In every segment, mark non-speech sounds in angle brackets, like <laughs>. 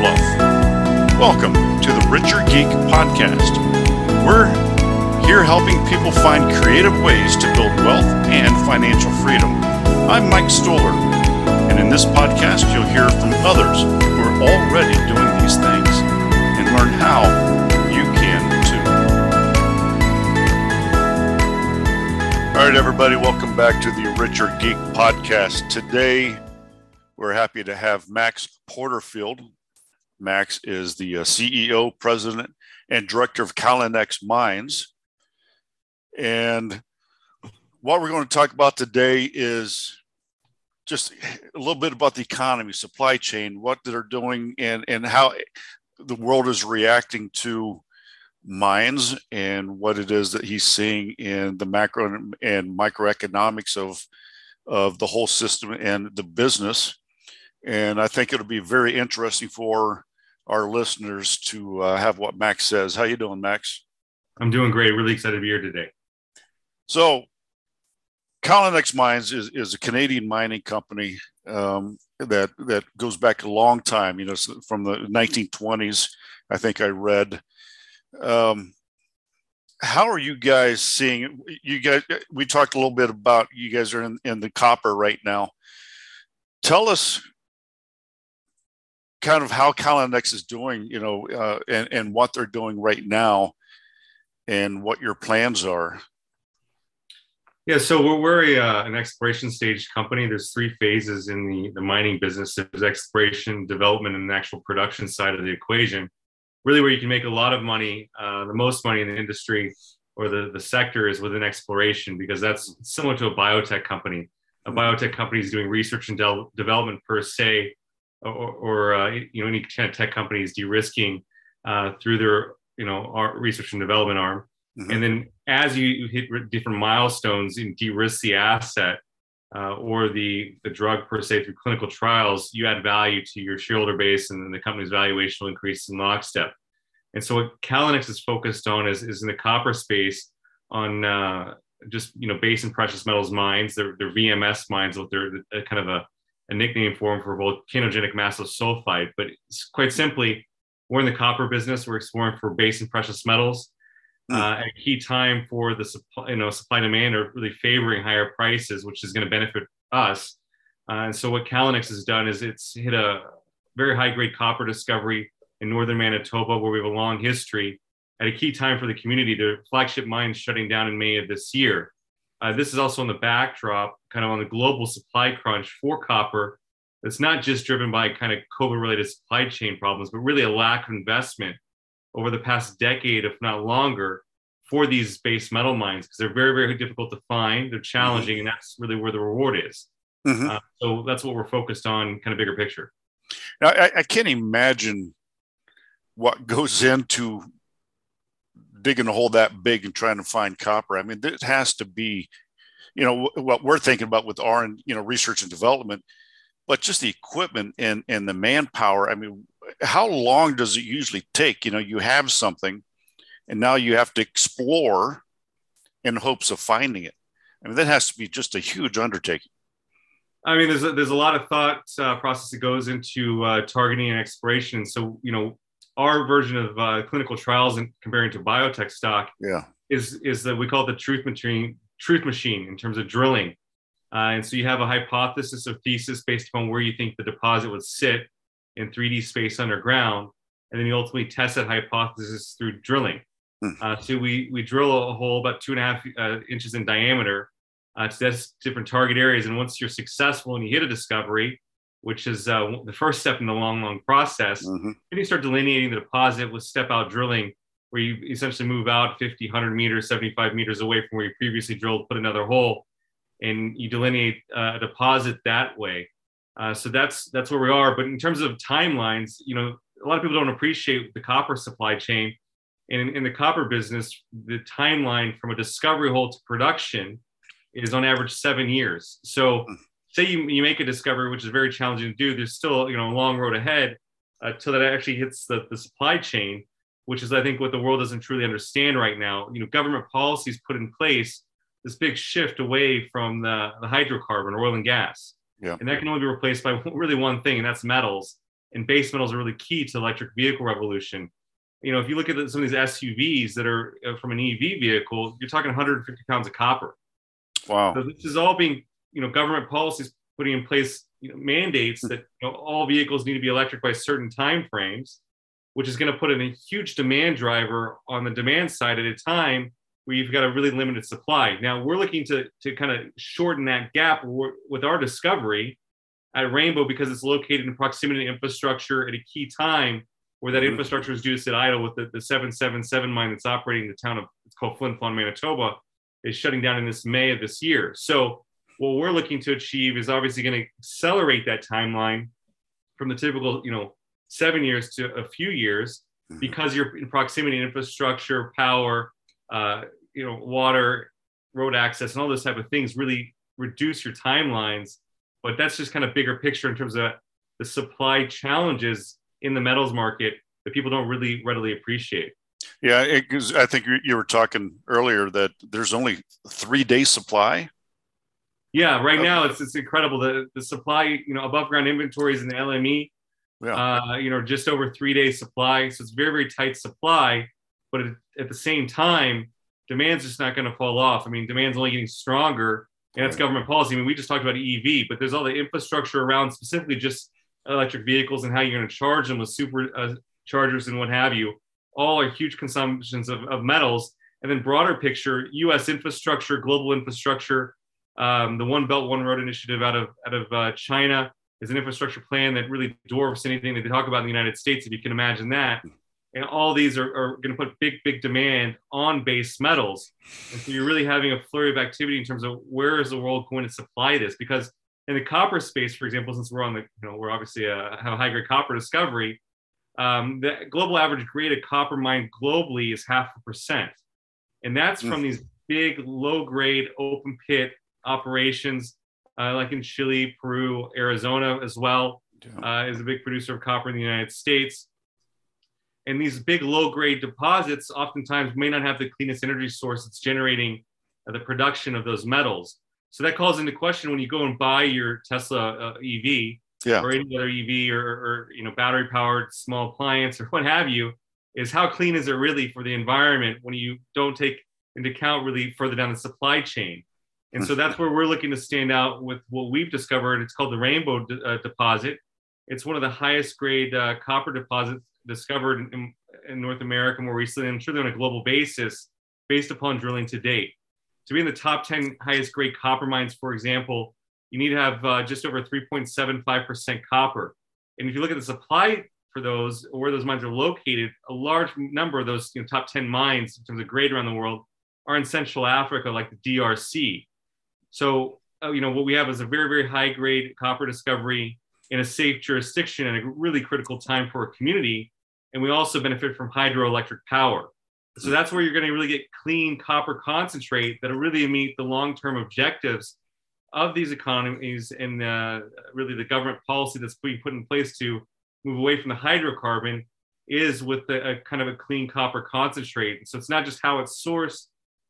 fluff, welcome to the Richer Geek Podcast. We're here helping people find creative ways to build wealth and financial freedom. I'm Mike Stoller, and in this podcast, you'll hear from others who are already doing these things and learn how you can too. All right, everybody, welcome back to the Richer Geek Podcast. Today, we're happy to have Max Porterfield. Max is the uh, CEO, president, and director of Callinex Mines. And what we're going to talk about today is just a little bit about the economy, supply chain, what they're doing, and and how the world is reacting to mines and what it is that he's seeing in the macro and microeconomics of of the whole system and the business. And I think it'll be very interesting for our listeners to uh, have what Max says. How you doing, Max? I'm doing great. Really excited to be here today. So, Callinex Mines is, is a Canadian mining company um, that that goes back a long time. You know, from the 1920s, I think I read. Um, how are you guys seeing You guys, we talked a little bit about you guys are in, in the copper right now. Tell us kind of how Callinex is doing, you know, uh, and, and what they're doing right now and what your plans are. Yeah, so we're, we're a, uh, an exploration stage company. There's three phases in the, the mining business. There's exploration, development, and the actual production side of the equation. Really, where you can make a lot of money, uh, the most money in the industry or the, the sector is within exploration because that's similar to a biotech company. A biotech company is doing research and de- development per se, or, or uh, you know any kind of tech companies de-risking uh, through their you know research and development arm Mm-hmm. And then as you hit different milestones and de-risk the asset uh, or the, the drug per se through clinical trials, you add value to your shareholder base and then the company's valuation will increase in lockstep. And so what Callinex is focused on is, is in the copper space on uh, just, you know, base and precious metals mines. They're, they're VMS mines, what they're kind of a, a nickname for them for volcanogenic massive sulfide. But quite simply, we're in the copper business. We're exploring for base and precious metals Hmm. uh, at a key time for the supply, you know, supply demand are really favoring higher prices, which is going to benefit us. Uh, and so what Callinex has done is it's hit a very high grade copper discovery in northern Manitoba, where we have a long history. At a key time for the community, the flagship mine shutting down in May of this year. Uh, this is also in the backdrop, kind of on the global supply crunch for copper. It's not just driven by kind of COVID-related supply chain problems, but really a lack of investment over the past decade, if not longer, for these base metal mines because they're very, very difficult to find. They're challenging, mm-hmm. and that's really where the reward is. Mm-hmm. Uh, so that's what we're focused on, kind of bigger picture. Now, I, I can't imagine what goes <laughs> into digging a hole that big and trying to find copper. I mean, it has to be, you know, what we're thinking about with R and you know research and development, but just the equipment and and the manpower. I mean, how long does it usually take? You know, you have something, and now you have to explore in hopes of finding it. I mean, that has to be just a huge undertaking. I mean, there's a, there's a lot of thought uh, process that goes into uh, targeting and exploration. So, you know, our version of uh, clinical trials and comparing to biotech stock, yeah, is is that we call it the truth machine, truth machine in terms of drilling. Uh, and so you have a hypothesis or thesis based upon where you think the deposit would sit in 3D space underground, and then you ultimately test that hypothesis through drilling. Hmm. Uh, so we we drill a hole about two and a half uh, inches in diameter uh, to test different target areas, and once you're successful and you hit a discovery, which is uh, the first step in the long, long process, mm-hmm. then you start delineating the deposit with step out drilling, where you essentially move out 50, 100 meters, 75 meters away from where you previously drilled, put another hole, and you delineate uh, a deposit that way. Uh, so that's that's where we are. But in terms of timelines, you know, a lot of people don't appreciate the copper supply chain. And in, in the copper business, the timeline from a discovery hole to production is on average seven years. So say you, you make a discovery, which is very challenging to do, there's still you know a long road ahead until uh, that actually hits the, the supply chain, which is I think what the world doesn't truly understand right now. You know, government policies put in place this big shift away from the, the hydrocarbon, oil and gas. Yeah. And that can only be replaced by <laughs> really one thing, and that's metals. And base metals are really key to electric vehicle revolution. You know, if you look at some of these SUVs that are uh, from an EV vehicle, you're talking 150 pounds of copper. Wow. So this is all being, you know, government policies putting in place you know, mandates that you know, all vehicles need to be electric by certain time frames, which is going to put in a huge demand driver on the demand side at a time where you've got a really limited supply. Now we're looking to to kind of shorten that gap with our discovery at Rainbow because it's located in proximity to infrastructure at a key time where that mm-hmm. infrastructure is due to sit idle with the, the 777 mine that's operating in the town of it's called Flin Flon, Manitoba, is shutting down in this May of this year. So what we're looking to achieve is obviously going to accelerate that timeline from the typical, you know, seven years to a few years mm-hmm. because you're in proximity to infrastructure, power, uh, you know, water, road access, and all those type of things really reduce your timelines. But that's just kind of bigger picture in terms of the supply challenges in the metals market that people don't really readily appreciate. Yeah, it, I think you were talking earlier that there's only three day supply. Yeah, right okay. now it's it's incredible. The the supply, you know, above ground inventories in the LME, yeah. uh, you know, just over three days supply. So it's very very tight supply, but at, at the same time, demand's just not going to fall off. I mean, demand's only getting stronger, and that's right. government policy. I mean, we just talked about EV, but there's all the infrastructure around specifically just electric vehicles and how you're going to charge them with super uh, chargers and what have you. All are huge consumptions of, of metals. And then broader picture, U.S. infrastructure, global infrastructure, um, the One Belt One Road initiative out of out of uh, China is an infrastructure plan that really dwarfs anything that they talk about in the United States, if you can imagine that. And all these are, are going to put big, big demand on base metals. And so you're really having a flurry of activity in terms of where is the world going to supply this? Because in the copper space, for example, since we're on the, you know, we're obviously a, have a high grade copper discovery, um, the global average grade of copper mine globally is half a percent. And that's from mm. these big, low grade open pit operations, uh, like in Chile, Peru, Arizona as well, uh, is a big producer of copper in the United States. And these big low grade deposits oftentimes may not have the cleanest energy source that's generating uh, the production of those metals. So that calls into question when you go and buy your Tesla uh, EV yeah. or any other EV or, or you know battery powered small appliance or what have you, is how clean is it really for the environment when you don't take into account really further down the supply chain. And so that's where we're looking to stand out with what we've discovered. It's called the Rainbow de- uh, deposit. It's one of the highest grade uh, copper deposits discovered in, in, North America more recently, and truly on a global basis, based upon drilling to date. To be in the top 10 highest grade copper mines, for example, you need to have uh, just over 3.75% copper. And if you look at the supply for those, or where those mines are located, a large number of those you know, top 10 mines in terms of grade around the world are in Central Africa, like the DRC. So, uh, you know, what we have is a very, very high grade copper discovery in a safe jurisdiction at a really critical time for a community. And we also benefit from hydroelectric power. So that's where you're going to really get clean copper concentrate that'll really meet the long term objectives of these economies and uh, really the government policy that's being put in place to move away from the hydrocarbon is with the, a kind of a clean copper concentrate. So it's not just how it's sourced,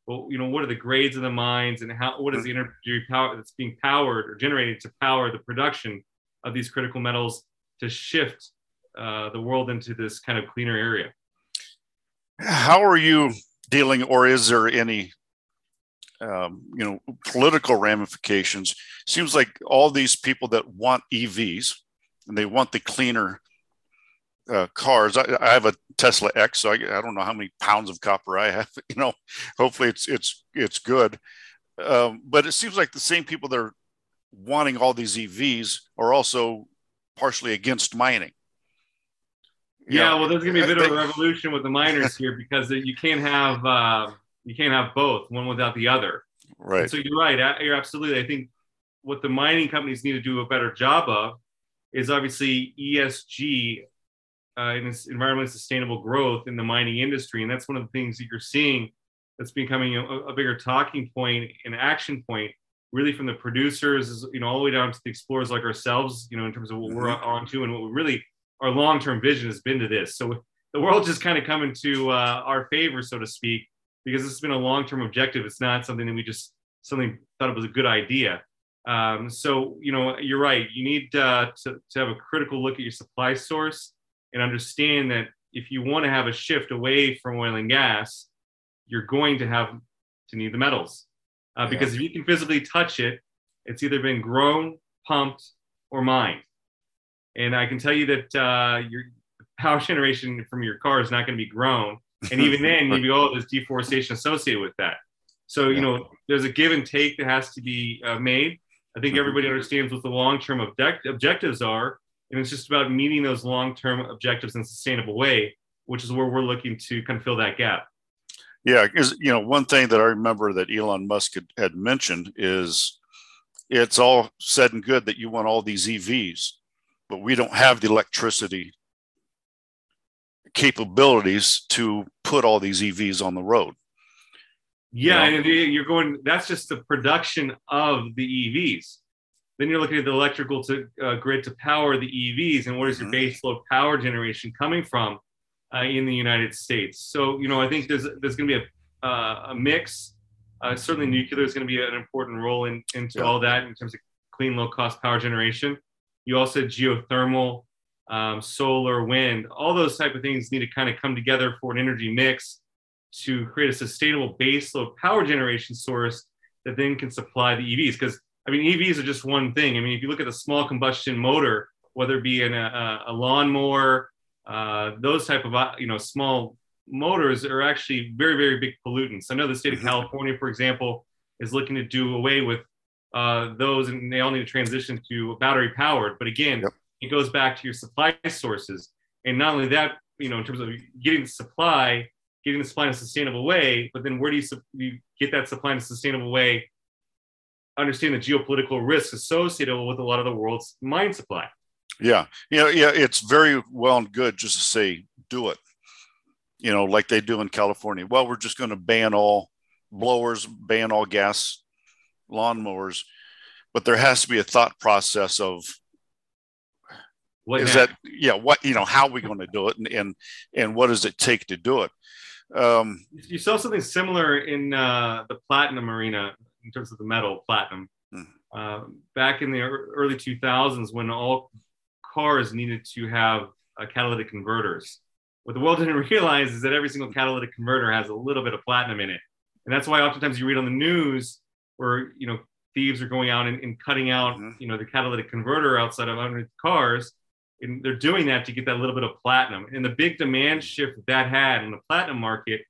well, you know, what are the grades of the mines and how what is the energy power that's being powered or generated to power the production of these critical metals to shift uh, the world into this kind of cleaner area. How are you dealing, or is there any, um, you know, political ramifications? Seems like all these people that want EVs and they want the cleaner uh, cars. I, I, have a Tesla X, so I, I, don't know how many pounds of copper I have. <laughs> You know, hopefully it's it's it's good. Um, but it seems like the same people that are wanting all these EVs are also partially against mining. You yeah, know, well, there's going to be a bit they, of a revolution with the miners here because you can't have uh, you can't have both, one without the other. Right. And so you're right. You're absolutely. I think what the mining companies need to do a better job of is obviously ESG uh, and it's environmentally sustainable growth in the mining industry. And that's one of the things that you're seeing that's becoming a, a bigger talking point and action point, really from the producers, you know, all the way down to the explorers like ourselves, you know, in terms of what we're mm-hmm. on to and what we really, our long-term vision has been to this. So the world just kind of coming to uh, our favor, so to speak, because this has been a long-term objective. It's not something that we just something thought it was a good idea. Um, so, you know, you're right. You need uh, to, to have a critical look at your supply source and understand that if you want to have a shift away from oil and gas, you're going to have to need the metals. Uh, because if you can physically touch it, it's either been grown, pumped, or mined. And I can tell you that uh, your power <laughs> generation from your car is not going to be grown. And even <laughs> then, maybe all this deforestation associated with that. So, you know, there's a give and take that has to be uh, made. I think mm-hmm. everybody understands what the long term object- objectives are. And it's just about meeting those long term objectives in a sustainable way, which is where we're looking to kind of fill that gap. Yeah, because you know one thing that I remember that Elon Musk had, had, mentioned is it's all said and good that you want all these EVs, but we don't have the electricity capabilities to put all these EVs on the road. Yeah, you know? and you're going. That's just the production of the EVs. Then you're looking at the electrical to, uh, grid to power the EVs, and where is mm-hmm. your baseload power generation coming from uh, in the United States? So you know, I think there's there's going to be a, uh, a mix. Uh, certainly, nuclear is going to be an important role in, into yeah. all that in terms of clean, low cost power generation. You also geothermal, um, solar, wind, all those type of things need to kind of come together for an energy mix to create a sustainable baseload power generation source that then can supply the EVs. Because I mean, EVs are just one thing. I mean, if you look at the small combustion motor, whether it be in a, a lawnmower, uh, those type of uh, you know small motors are actually very very big pollutants. I know the state of mm-hmm. California, for example, is looking to do away with uh, those, and they all need to transition to battery powered. But again, yep. it goes back to your supply sources, and not only that, you know, in terms of getting the supply, getting the supply in a sustainable way, but then where do you, you get that supply in a sustainable way? Understand the geopolitical risks associated with a lot of the world's mine supply. Yeah, yeah, yeah. It's very well and good just to say do it. You know, like they do in California. Well, we're just going to ban all blowers, ban all gas lawnmowers, but there has to be a thought process of what is that yeah what you know how are we going to do it and, and and what does it take to do it um, you saw something similar in uh, the platinum arena in terms of the metal platinum. Hmm. Uh, back in the early 2000s, when all cars needed to have uh, catalytic converters, what the world <laughs> didn't realize is that every single catalytic converter has a little bit of platinum in it, and that's why oftentimes you read on the news where you know thieves are going out and, and cutting out mm-hmm. you know the catalytic converter outside of underneath cars and they're doing that to get that little bit of platinum. And the big demand shift that, that had in the platinum market,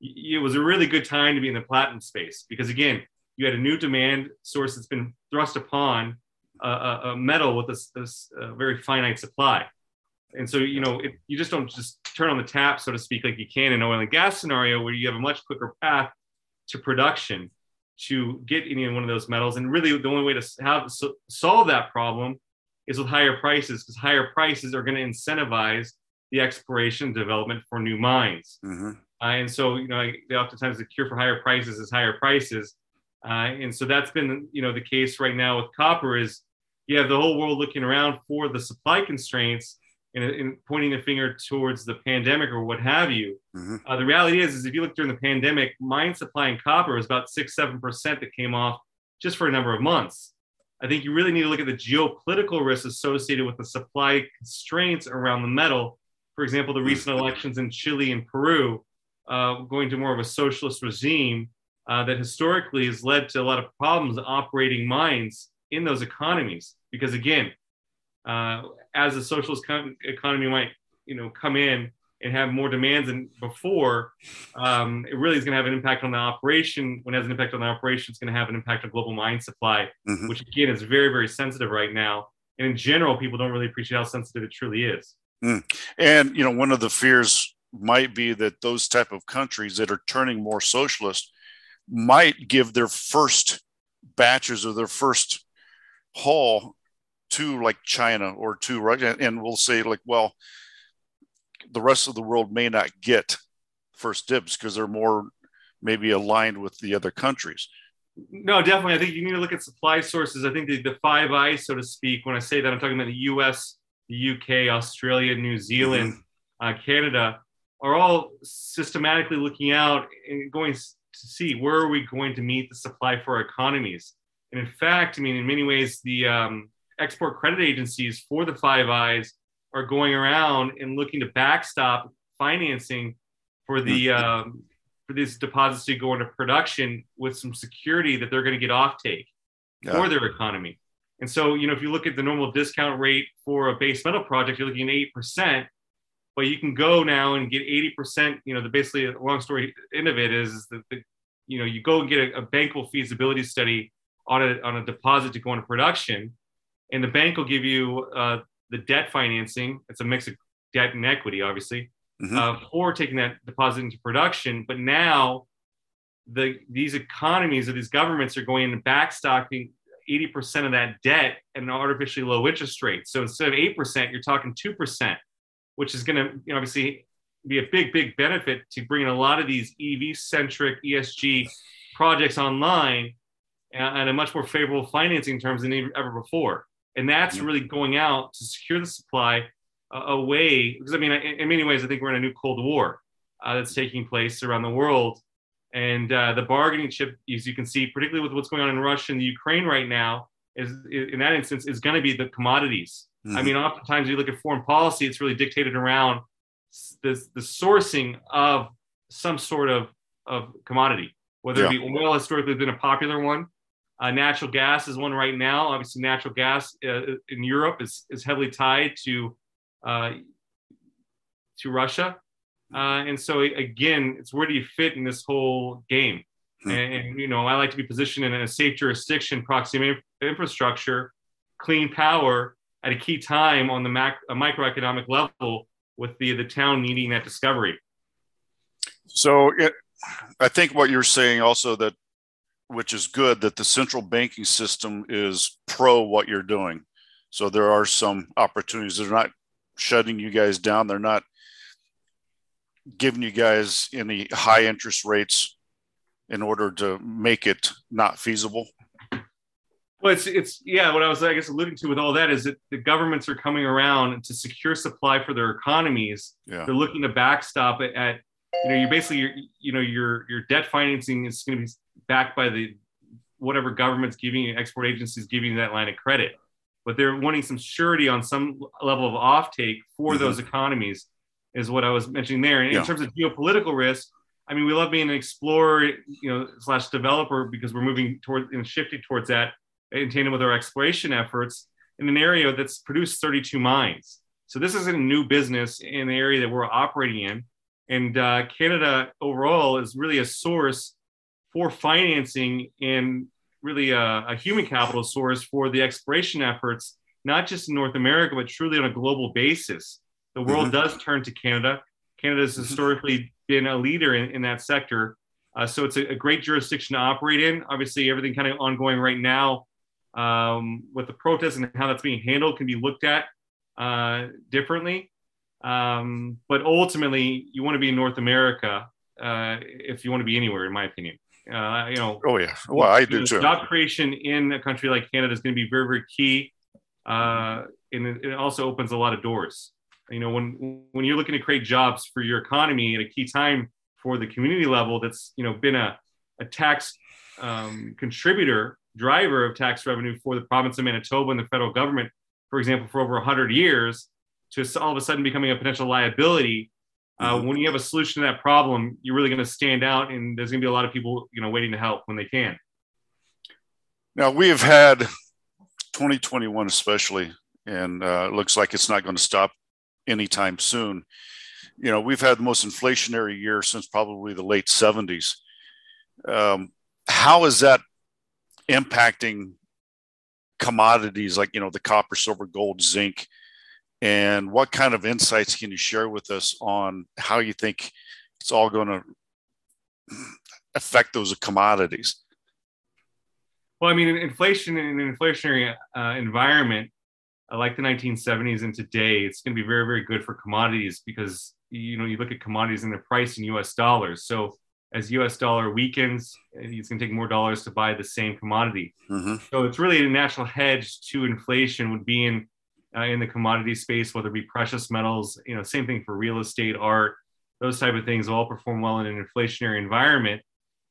it was a really good time to be in the platinum space because again, you had a new demand source that's been thrust upon a, a metal with this, this uh, very finite supply. And so, you know, it, you just don't just turn on the tap, so to speak, like you can in an oil and gas scenario where you have a much quicker path to production to get any one of those metals. And really, the only way to have so, solve that problem is with higher prices because higher prices are going to incentivize the exploration development for new mines. Mm-hmm. Uh, and so, you know, they oftentimes the cure for higher prices is higher prices. Uh, and so that's been, you know, the case right now with copper is you have the whole world looking around for the supply constraints and, and pointing the finger towards the pandemic or what have you. Mm-hmm. Uh, the reality is, is if you look during the pandemic, mine supply in copper was about six, seven percent that came off just for a number of months. I think you really need to look at the geopolitical risks associated with the supply constraints around the metal. For example, the recent elections in Chile and Peru, uh, going to more of a socialist regime uh, that historically has led to a lot of problems operating mines in those economies. Because again, uh, as a socialist economy might, you know, come in and have more demands than before, um, it really is going to have an impact on the operation. When it has an impact on the operation, it's going to have an impact on global mine supply, mm-hmm. which again is very, very sensitive right now. And in general, people don't really appreciate how sensitive it truly is. Mm. And you know, one of the fears might be that those type of countries that are turning more socialist might give their first batches or their first haul to like China or to Russia, and we'll say like, well, the rest of the world may not get first dibs because they're more maybe aligned with the other countries. No, definitely. I think you need to look at supply sources. I think the, the five eyes, so to speak, when I say that, I'm talking about the US, the UK, Australia, New Zealand, mm-hmm. uh, Canada, are all systematically looking out and going to see where are we going to meet the supply for our economies. And in fact, I mean, in many ways, the um, export credit agencies for the Five Eyes are going around and looking to backstop financing for the um, for these deposits to go into production with some security that they're going to get offtake yeah. for their economy. And so, you know, if you look at the normal discount rate for a base metal project, you're looking at eight percent. But you can go now and get 80%. You know, the basically long story end of it is that the, you know you go and get a, a bankable feasibility study on a on a deposit to go into production, and the bank will give you uh, the debt financing. It's a mix of debt and equity, obviously, mm-hmm. uh, for taking that deposit into production. But now, the these economies or these governments are going and backstopping 80% of that debt at an artificially low interest rate. So instead of 8%, you're talking 2%, which is going to you know, obviously be a big, big benefit to bringing a lot of these EV centric ESG projects online at a much more favorable financing terms than ever before. And that's really going out to secure the supply uh, away. Because I mean, in, in, many ways, I think we're in a new Cold War uh, that's taking place around the world. And uh, the bargaining chip, as you can see, particularly with what's going on in Russia and the Ukraine right now, is in that instance is going to be the commodities. Mm-hmm. I mean, oftentimes you look at foreign policy, it's really dictated around the, the sourcing of some sort of, of commodity, whether yeah. it be oil historically has been a popular one, uh, natural gas is one right now. Obviously, natural gas uh, in Europe is, is heavily tied to uh, to Russia, uh, and so again, it's where do you fit in this whole game? Hmm. And, and, you know, I like to be positioned in a safe jurisdiction, proximity infrastructure, clean power at a key time on the mac- microeconomic level, with the the town needing that discovery. So, it, I think what you're saying also that which is good that the central banking system is pro what you're doing. So there are some opportunities. They're not shutting you guys down. They're not giving you guys any high interest rates in order to make it not feasible. Well, it's it's yeah. What I was I guess alluding to with all that is that the governments are coming around to secure supply for their economies. Yeah. They're looking to backstop it at you know you're basically your you know your your debt financing is going to be backed by the whatever government's giving you, export agencies giving you that line of credit. But they're wanting some surety on some level of offtake for mm-hmm. those economies, is what I was mentioning there. And yeah. in terms of geopolitical risk, I mean, we love being an explorer, you know, slash developer because we're moving towards and shifting towards that in tandem with our exploration efforts in an area that's produced 32 mines. So this isn't a new business in the area that we're operating in. And uh, Canada overall is really a source for financing and really a, a, human capital source for the exploration efforts, not just in North America, but truly on a global basis. The world mm-hmm. does turn to Canada. Canada has mm-hmm. historically been a leader in, in that sector. Uh, so it's a, a, great jurisdiction to operate in. Obviously, everything kind of ongoing right now um, with the protests and how that's being handled can be looked at uh, differently. Um, but ultimately, you want to be in North America uh, if you want to be anywhere, in my opinion. Uh, you know, oh yeah, well I do too. Job creation in a country like Canada is going to be very very key, uh, and it also opens a lot of doors. You know, when when you're looking to create jobs for your economy at a key time for the community level, that's you know been a a tax um, contributor driver of tax revenue for the province of Manitoba and the federal government, for example, for over 100 years, to all of a sudden becoming a potential liability uh, mm-hmm. when you have a solution to that problem, you're really going to stand out, and there's going to be a lot of people, you know, waiting to help when they can. Now we have had 2021, especially, and uh, looks like it's not going to stop anytime soon. You know, we've had the most inflationary year since probably the late 70s. Um, how is that impacting commodities like you know the copper, silver, gold, zinc? And what kind of insights can you share with us on how you think it's all going to affect those commodities? Well, I mean, inflation in an inflationary uh, environment, uh, like the 1970s and today, it's going to be very, very good for commodities because you know you look at commodities and the price in U.S. dollars. So as U.S. dollar weakens, it's going to take more dollars to buy the same commodity. Mm-hmm. So it's really a natural hedge to inflation would be in uh, in the commodity space, whether it be precious metals, you know, same thing for real estate, art, those type of things all perform well in an inflationary environment.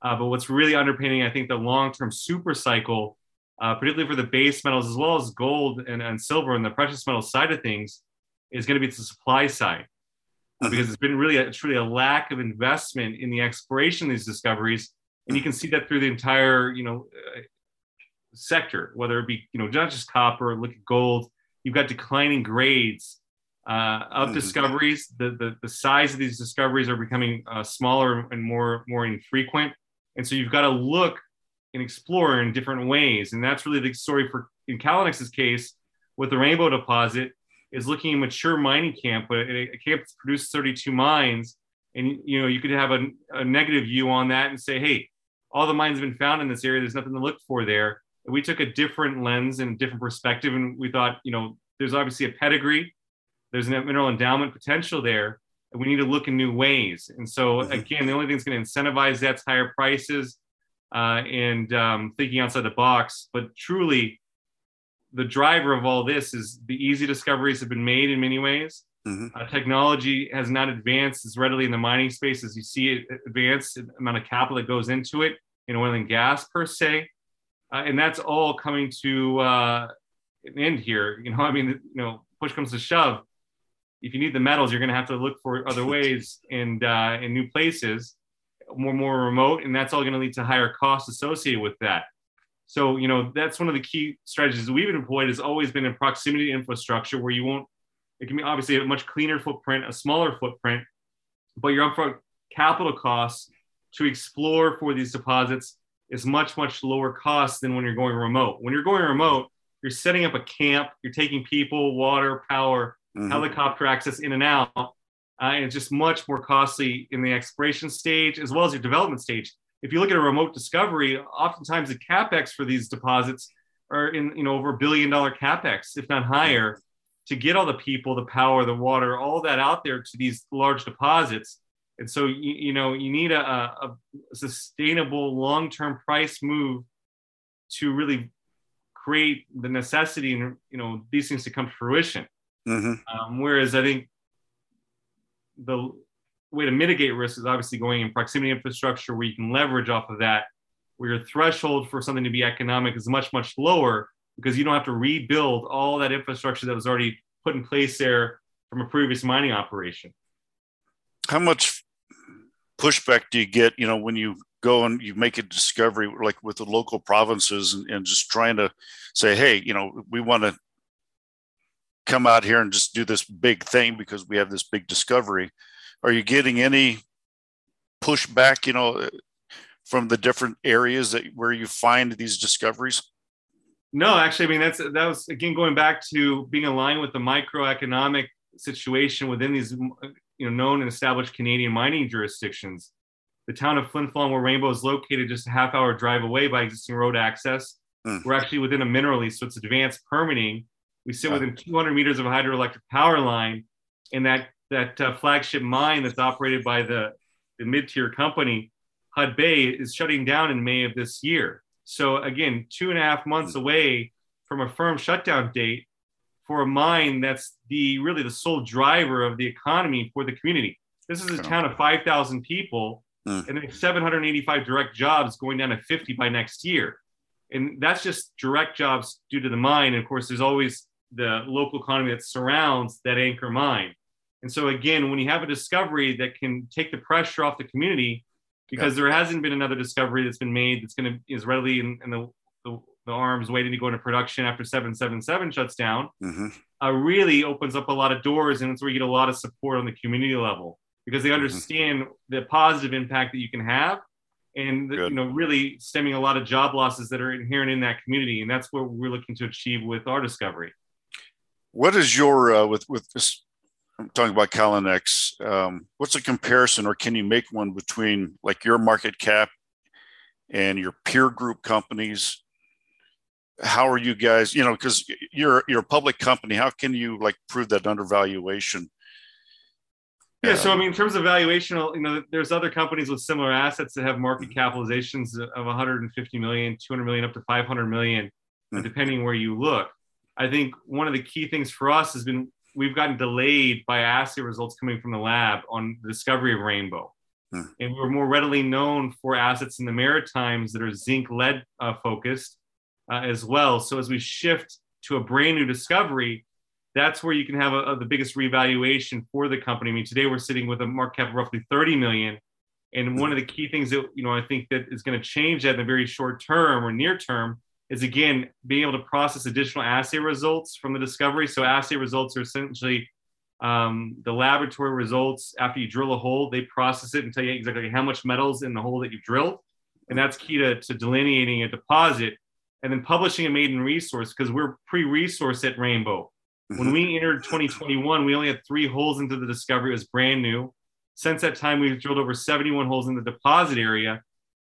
Uh, but what's really underpinning, I think, the long-term super cycle, uh, particularly for the base metals as well as gold and, and silver and the precious metal side of things, is going to be the supply side. Uh, because it's been really a, truly a lack of investment in the exploration of these discoveries, and you can see that through the entire you know uh, sector, whether it be you know not just copper, look at gold. You've got declining grades uh, of mm-hmm. discoveries. The, the the size of these discoveries are becoming uh, smaller and more more infrequent, and so you've got to look and explore in different ways. And that's really the story for in Callinex's case with the Rainbow deposit is looking at mature mining camp, but a, camp that's produced 32 mines, and you know you could have a, a, negative view on that and say, hey, all the mines have been found in this area. There's nothing to look for there. And we took a different lens and a different perspective, and we thought, you know, there's obviously a pedigree, there's a mineral endowment potential there, and we need to look in new ways. And so mm-hmm. again, the only thing that's going to incentivize that's higher prices uh, and um, thinking outside the box. But truly, the driver of all this is the easy discoveries have been made in many ways. Mm-hmm. Uh, technology has not advanced as readily in the mining space as you see it advance the amount of capital that goes into it in oil and gas per se. Uh, and that's all coming to uh, an end here. You know, I mean, you know, push comes to shove. If you need the metals, you're going to have to look for other <laughs> ways and uh, in new places, more more remote, and that's all going to lead to higher costs associated with that. So, you know, that's one of the key strategies we've employed has always been in proximity infrastructure where you won't, it can be obviously a much cleaner footprint, a smaller footprint, but your upfront capital costs to explore for these deposits is much, much lower cost than when you're going remote. When you're going remote, you're setting up a camp, you're taking people, water, power, mm-hmm. helicopter access in and out. Uh, and it's just much more costly in the exploration stage as well as your development stage if you look at a remote discovery, oftentimes the capex for these deposits are in you know over a billion dollar capex, if not higher, to get all the people, the power, the water, all that out there to these large deposits. And so you, you know you need a, a sustainable long term price move to really create the necessity and you know these things to come to fruition. Mm-hmm. Um, whereas I think the way to mitigate risk is obviously going in proximity infrastructure where you can leverage off of that, where your threshold for something to be economic is much, much lower because you don't have to rebuild all that infrastructure that was already put in place there from a previous mining operation. How much pushback do you get, you know, when you go and you make a discovery like with the local provinces and, and just trying to say, hey, you know, we want to come out here and just do this big thing because we have this big discovery are you getting any pushback, you know, from the different areas that where you find these discoveries? No, actually, I mean that's that was again going back to being aligned with the microeconomic situation within these you know known and established Canadian mining jurisdictions. The town of Flin Flon, where Rainbow is located, just a half hour drive away by existing road access. Mm. We're actually within a mineral lease, so it's advanced permitting. We sit within 200 meters of a hydroelectric power line, and that that uh, flagship mine that's operated by the, the mid-tier company, Hudbay, is shutting down in May of this year. So again, two and a half months hmm. away from a firm shutdown date for a mine that's the really the sole driver of the economy for the community. This is a town of 5,000 people mm. and 785 direct jobs going down to 50 by next year. And that's just direct jobs due to the mine. And of course, there's always the local economy that surrounds that anchor mine. And so again, when you have a discovery that can take the pressure off the community, because yeah. there hasn't been another discovery that's been made that's going to is readily in, in the, the, the, arms waiting to go into production after 777 shuts down, mm-hmm. uh, really opens up a lot of doors, and it's where you get a lot of support on the community level because they mm-hmm. understand mm-hmm. the positive impact that you can have, and the, you know really stemming a lot of job losses that are inherent in that community, and that's what we're looking to achieve with our discovery. What is your uh, with with this I'm talking about Callinex. Um, what's a comparison, or can you make one between like your market cap and your peer group companies? how are you guys? You know, because you're you're a public company. How can you like prove that undervaluation? Yeah, so I mean, in terms of valuation, you know, there's other companies with similar assets that have market capitalizations of 150 million, 200 million, up to 500 million, mm-hmm. depending where you look. I think one of the key things for us has been we've gotten delayed by assay results coming from the lab on the discovery of rainbow. Hmm. And we're more readily known for assets in the Maritimes that are zinc lead uh, focused uh, as well. So as we shift to a brand new discovery, that's where you can have a, a, the biggest revaluation for the company. I mean, today we're sitting with a market cap of roughly 30 million. And one of the key things that you know I think that is going to change that in the very short term or near term is again being able to process additional assay results from the discovery. So assay results are essentially um, the laboratory results after you drill a hole. They process it and tell you exactly how much metals in the hole that you drilled, and that's key to, to delineating a deposit. And then publishing a maiden resource because we're pre-resource at Rainbow. When we entered 2021, we only had three holes into the discovery. It was brand new. Since that time, we've drilled over 71 holes in the deposit area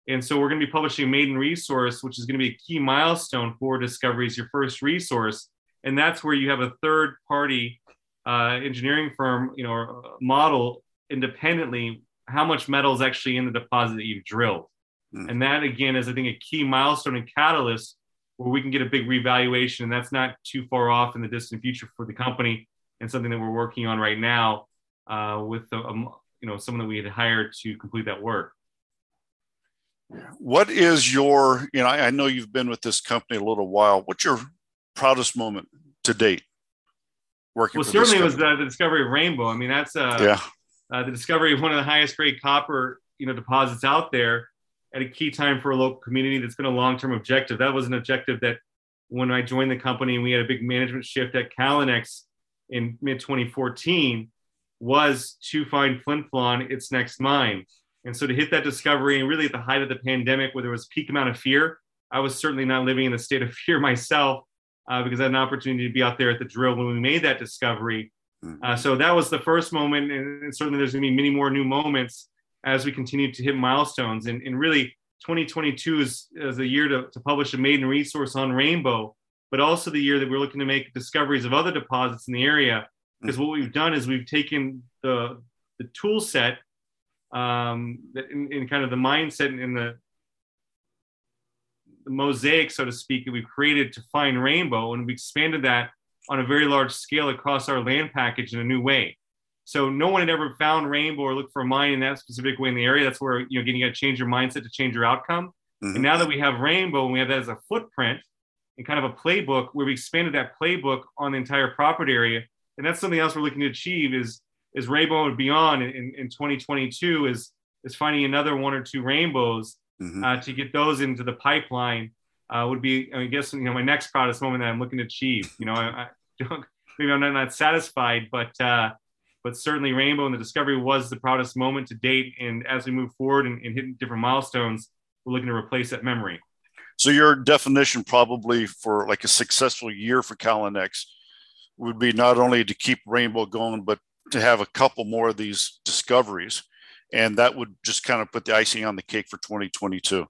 and so we're going to be publishing Maiden Resource, which is going to be a key milestone for Discoveries, your first resource. And that's where you have a third party uh, engineering firm, you know, model independently how much metal is actually in the deposit that you've drilled. Mm. And that again is, I think, a key milestone and catalyst where we can get a big revaluation. And that's not too far off in the distant future for the company and something that we're working on right now uh, with, the, um, you know, someone that we had hired to complete that work. What is your, you know, I, I know you've been with this company a little while. What's your proudest moment to date? Working with well, certainly was the, the, discovery of rainbow. I mean, that's uh, yeah. Uh, the discovery of one of the highest grade copper, you know, deposits out there at a key time for a local community. That's been a long term objective. That was an objective that when I joined the company and we had a big management shift at Callinex in mid 2014 was to find Flin Flon its next mine. And so to hit that discovery and really at the height of the pandemic where there was peak amount of fear, I was certainly not living in a state of <laughs> fear myself uh, because I had an opportunity to be out there at the drill when we made that discovery. Mm-hmm. Uh, so that was the first moment. And, and certainly there's going to be many more new moments as we continue to hit milestones. And, and really 2022 is, is a year to, to publish a maiden resource on rainbow, but also the year that we're looking to make discoveries of other deposits in the area. Because what we've done is we've taken the, the tool set um, in, in, kind of the mindset and the, the mosaic, so to speak, that we've created to find rainbow, and we expanded that on a very large scale across our land package in a new way. So no one had ever found rainbow or looked for a mine in that specific way in the area. That's where you know again you got to change your mindset to change your outcome. Mm-hmm. And now that we have rainbow and we have that as a footprint and kind of a playbook where we expanded that playbook on the entire property area, and that's something else we're looking to achieve is is rainbow and beyond in, in 2022 is is finding another one or two rainbows mm-hmm. uh, to get those into the pipeline uh, would be I guess you know my next proudest moment that I'm looking to achieve. You know, I, I <laughs> don't, maybe I'm not, not satisfied, but uh, but certainly rainbow and the discovery was the proudest moment to date. And as we move forward and, and hit different milestones, we're looking to replace that memory. So your definition probably for like a successful year for Callinex would be not only to keep rainbow going, but to have a couple more of these discoveries and that would just kind of put the icing on the cake for 2022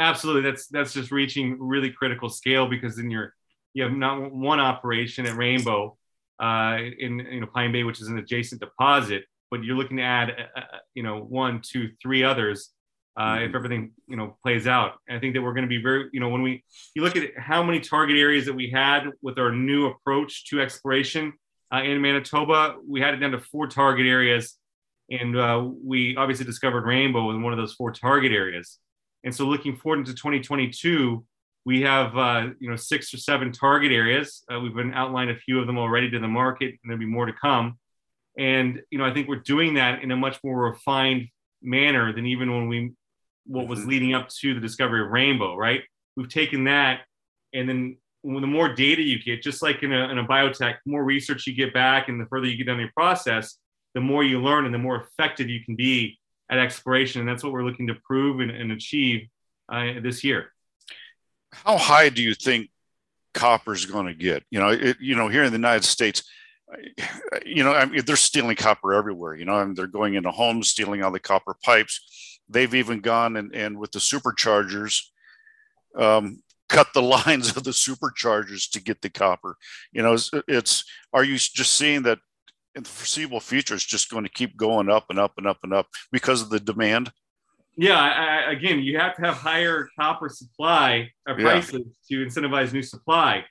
absolutely. That's that's just reaching really critical scale because then you're you have not one operation at rainbow uh, in you know pine bay which is an adjacent deposit but you're looking to add uh, uh you know one two three others uh, mm-hmm. if everything you know plays out. And i think that we're going to be very you know when we you look at how many target areas that we had with our new approach to exploration uh, in Manitoba, we had it down to four target areas, and uh, we obviously discovered rainbow in one of those four target areas. And so, looking forward into 2022, we have uh, you know six or seven target areas. Uh, we've been outlined a few of them already to the market, and there'll be more to come. And you know, I think we're doing that in a much more refined manner than even when we what was mm-hmm. leading up to the discovery of rainbow. Right? We've taken that and then the more data you get, just like in a, in a biotech, more research you get back and the further you get down your process, the more you learn and the more effective you can be at exploration. And that's what we're looking to prove and, and achieve uh, this year. How high do you think copper is going to get? You know, it, you know, here in the United States, you know, I mean, they're stealing copper everywhere. You know, and they're going into homes, stealing all the copper pipes. They've even gone and, and with the superchargers, um, cut the <laughs> lines of the superchargers to get the copper. You know, it's, it's are you just seeing that in the foreseeable future it's just going to keep going up and up and up and up because of the demand? Yeah, I, again, you have to have higher copper supply or uh, prices yeah. to incentivize new supply.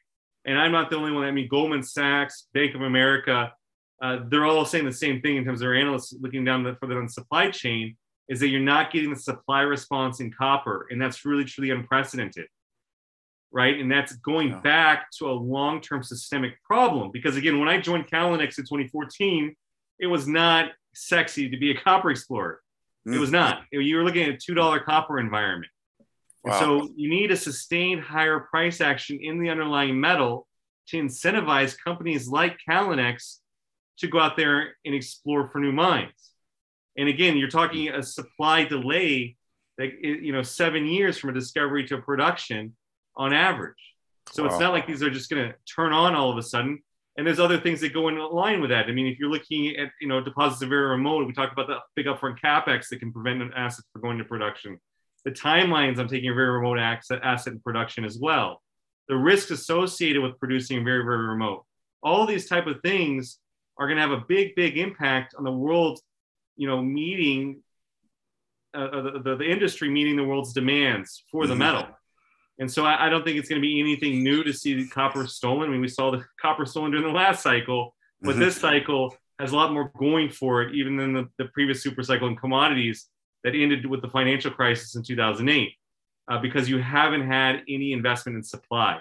And I'm not the only one. I mean, Goldman Sachs, Bank of America, uh, they're all saying the same thing in terms of their analysts looking down the, for the supply chain is that you're not getting the supply response in copper. And that's really, truly unprecedented. Right. And that's going yeah. back to a long term systemic problem. Because again, when I joined Callinex in 2014, it was not sexy to be a copper explorer. Mm. It was not. You were looking at a $2 copper environment. Wow. so you need a sustained higher price action in the underlying metal to incentivize companies like Callinex to go out there and explore for new mines. And again, you're talking a supply delay, that you know, seven years from a discovery to production on average. So wow. it's not like these are just going to turn on all of a sudden. And there's other things that go in line with that. I mean, if you're looking at you know deposits are very remote, we talked about the big upfront capex that can prevent an asset from going to production. The timelines I'm taking a very remote asset, asset in production as well. The risks associated with producing very very remote. All these type of things are going to have a big big impact on the world you know, meeting uh, uh, the, the, industry meeting the world's demands for the mm-hmm. metal. And so I, I don't think it's going to be anything new to see copper stolen. I mean, we saw the <laughs> copper stolen during the last cycle, but mm-hmm. this cycle has a lot more going for it, even than the, the previous super cycle in commodities that ended with the financial crisis in 2008, uh, because you haven't had any investment in supply.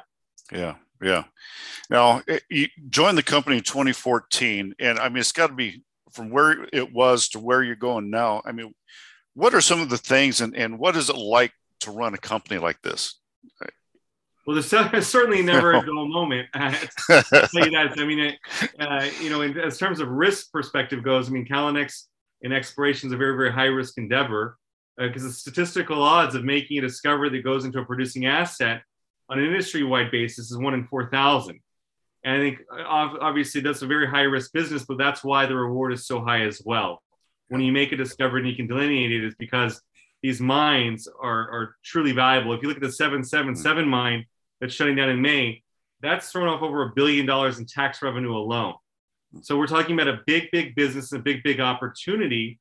Yeah, yeah. Now, it, you joined the company in 2014, and I mean, it's got to be from where it was to where you're going now i mean what are some of the things and, and what is it like to run a company like this well there's certainly never a dull moment i tell you that. I mean uh, you know in, as terms of risk perspective goes i mean Callinex in exploration is a very very high risk endeavor because uh, the statistical odds of making a discovery that goes into a producing asset on an industry wide basis is one in 4000 and I think obviously that's a very high risk business, but that's why the reward is so high as well. When you make a discovery and you can delineate it, is because these mines are, are truly valuable. If you look at the 777 mm-hmm. mine that's shutting down in May, that's thrown off over a billion dollars in tax revenue alone. So we're talking about a big, big business, and a big, big opportunity.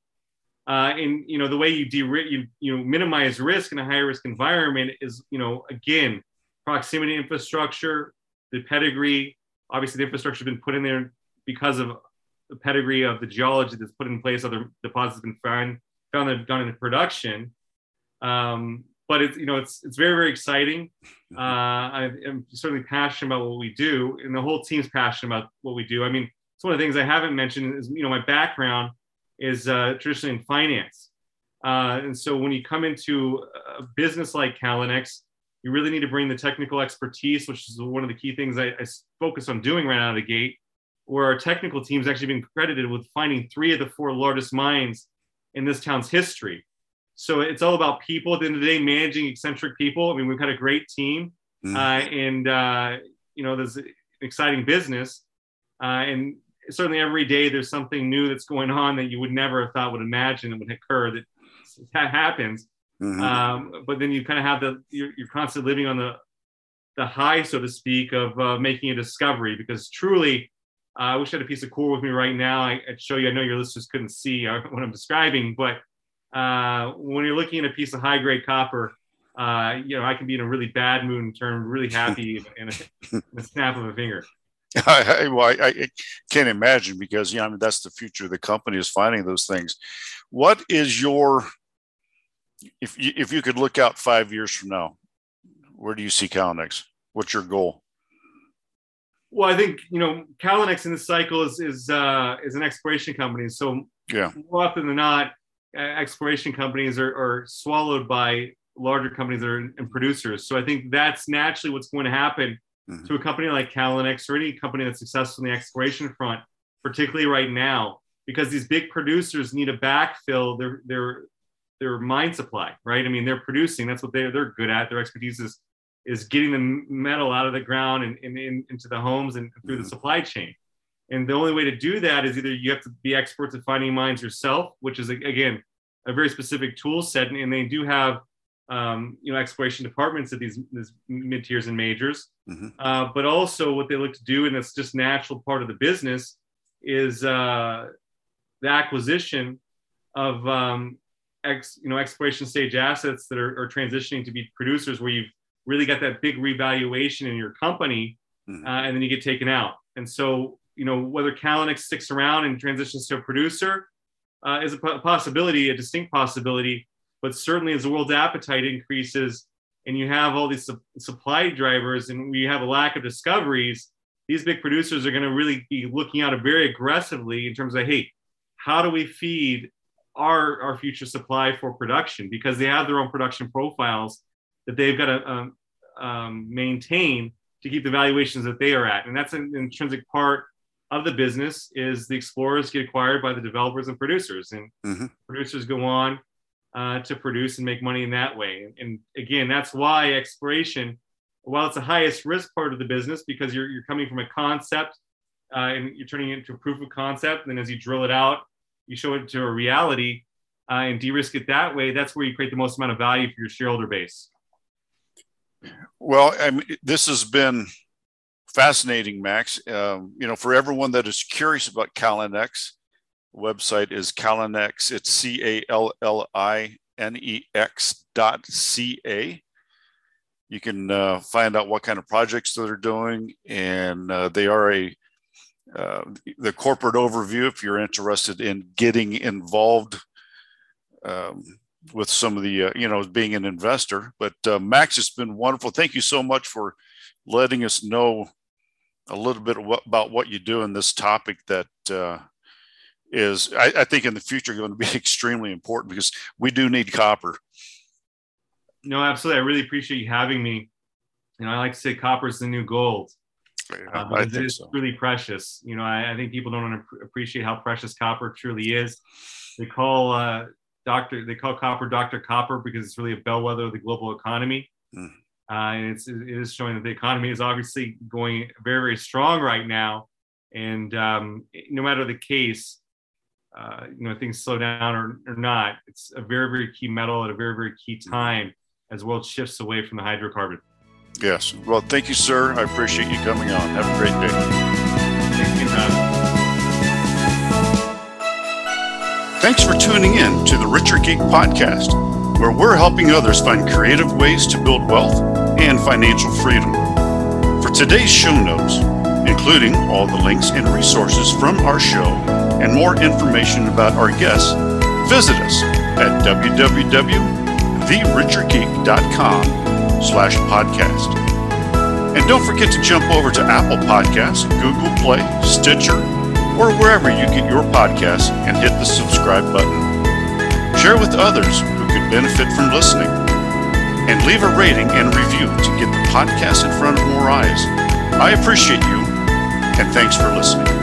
Uh, and you know the way you de- you you know, minimize risk in a high risk environment is you know again proximity infrastructure, the pedigree, obviously the infrastructure has been put in there because of the pedigree of the geology that's put in place. Other deposits have been found found that have gone into production. Um, but it's you know it's it's very very exciting. Uh, I am certainly passionate about what we do, and the whole team's passionate about what we do. I mean, it's one of the things I haven't mentioned is you know my background is uh, traditionally in finance, uh, and so when you come into a business like Callinex, you really need to bring the technical expertise, which is one of the key things I, I focus on doing right out of the gate, where our technical team's actually been credited with finding three of the four largest mines in this town's history. So it's all about people at the end of the day, managing eccentric people. I mean, we've got a great team, mm. uh, and uh, you know, there's an exciting business, uh, and certainly every day there's something new that's going on that you would never have thought would imagine it would occur. That that happens. Mm-hmm. Um, but then you kind of have the you're, you're, constantly living on the the high, so to speak, of uh, making a discovery. Because truly, I wish I had a piece of core with me right now. I, would show you. I know your listeners couldn't see uh, <laughs> what I'm describing, but uh, when you're looking at a piece of high grade copper, uh, you know I can be in a really bad mood and turn really happy <laughs> in, a, in a snap of a finger. <laughs> I, well, I, I, can't imagine because you know I mean that's the future of the company is finding those things. What is your if you, if you could look out five years from now, where do you see Callinex? What's your goal? Well, I think you know Callinex in this cycle is is uh, is an exploration company. So yeah, more often than not, exploration companies are, are swallowed by larger companies that are and producers. So I think that's naturally what's going to happen mm-hmm. to a company like Callinex or any company that's successful in the exploration front, particularly right now, because these big producers need to backfill their their their mine supply, right? I mean, they're producing. That's what they're they're good at. Their expertise is is getting the metal out of the ground and, and, and into the homes and through the mm-hmm. supply chain. And the only way to do that is either you have to be experts at finding mines yourself, which is again a very specific tool set, and they do have um, you know exploration departments at these, these mid tiers and majors. Mm-hmm. Uh, but also what they look to do, and that's just natural part of the business, is uh, the acquisition of um, ex, you know exploration stage assets that are, are, transitioning to be producers, where you've really got that big revaluation in your company, mm-hmm. uh, and then you get taken out. And so you know whether Callinex sticks around and transitions to a producer uh, is a possibility, a distinct possibility. But certainly, as the world's appetite increases and you have all these su- supply drivers and we have a lack of discoveries, these big producers are going to really be looking out very aggressively in terms of, hey, how do we feed our, our future supply for production? Because they have their own production profiles that they've got to um, um, maintain to keep the valuations that they are at. And that's an intrinsic part of the business is the explorers get acquired by the developers and producers and mm-hmm. producers go on uh, to produce and make money in that way and, and, again that's why exploration while it's the highest risk part of the business because you're, you're coming from a concept uh, and you're turning it into a proof of concept and then as you drill it out you show it to a reality uh, and de-risk it that way that's where you create the most amount of value for your shareholder base well I mean, this has been fascinating, Max. Um, you know, for everyone that is curious about Callinex, website is Callinex. It's C A L L I N E X dot C A. You can uh, find out what kind of projects that they're doing, and uh, they are a uh, the corporate overview if you're interested in getting involved um, with some of the uh, you know being an investor. But uh, Max, it's been wonderful. Thank you so much for letting us know a little bit about what you do in this topic that uh, is, I, I, think, in the future going to be <laughs> extremely important because we do need copper. No, absolutely. I really appreciate you having me. You know, I like to say copper is the new gold. Uh, I think it's so. really precious. You know, I, I, think people don't appreciate how precious copper truly is. They call uh, doctor, they call copper Dr. Copper because it's really a bellwether of the global economy. Mm. Uh, and it's, it is showing that the economy is obviously going very, very strong right now. And um, no matter the case, uh, you know, things slow down or, or not, it's a very, very key metal at a very, very key time as the world shifts away from the hydrocarbon. Yes. Well, thank you, sir. I appreciate you coming on. Have a great day. Thank you, Thanks for tuning in to the Richer Geek Podcast, where we're helping others find creative ways to build wealth and financial freedom. For today's show notes, including all the links and resources from our show and more information about our guests, visit us at www.therichergeek.com slash podcast. And don't forget to jump over to Apple Podcasts, Google Play, Stitcher, or wherever you get your podcasts and hit the subscribe button. Share with others who could benefit from listening and leave a rating and review to get the podcast in front of more eyes. I appreciate you, and thanks for listening.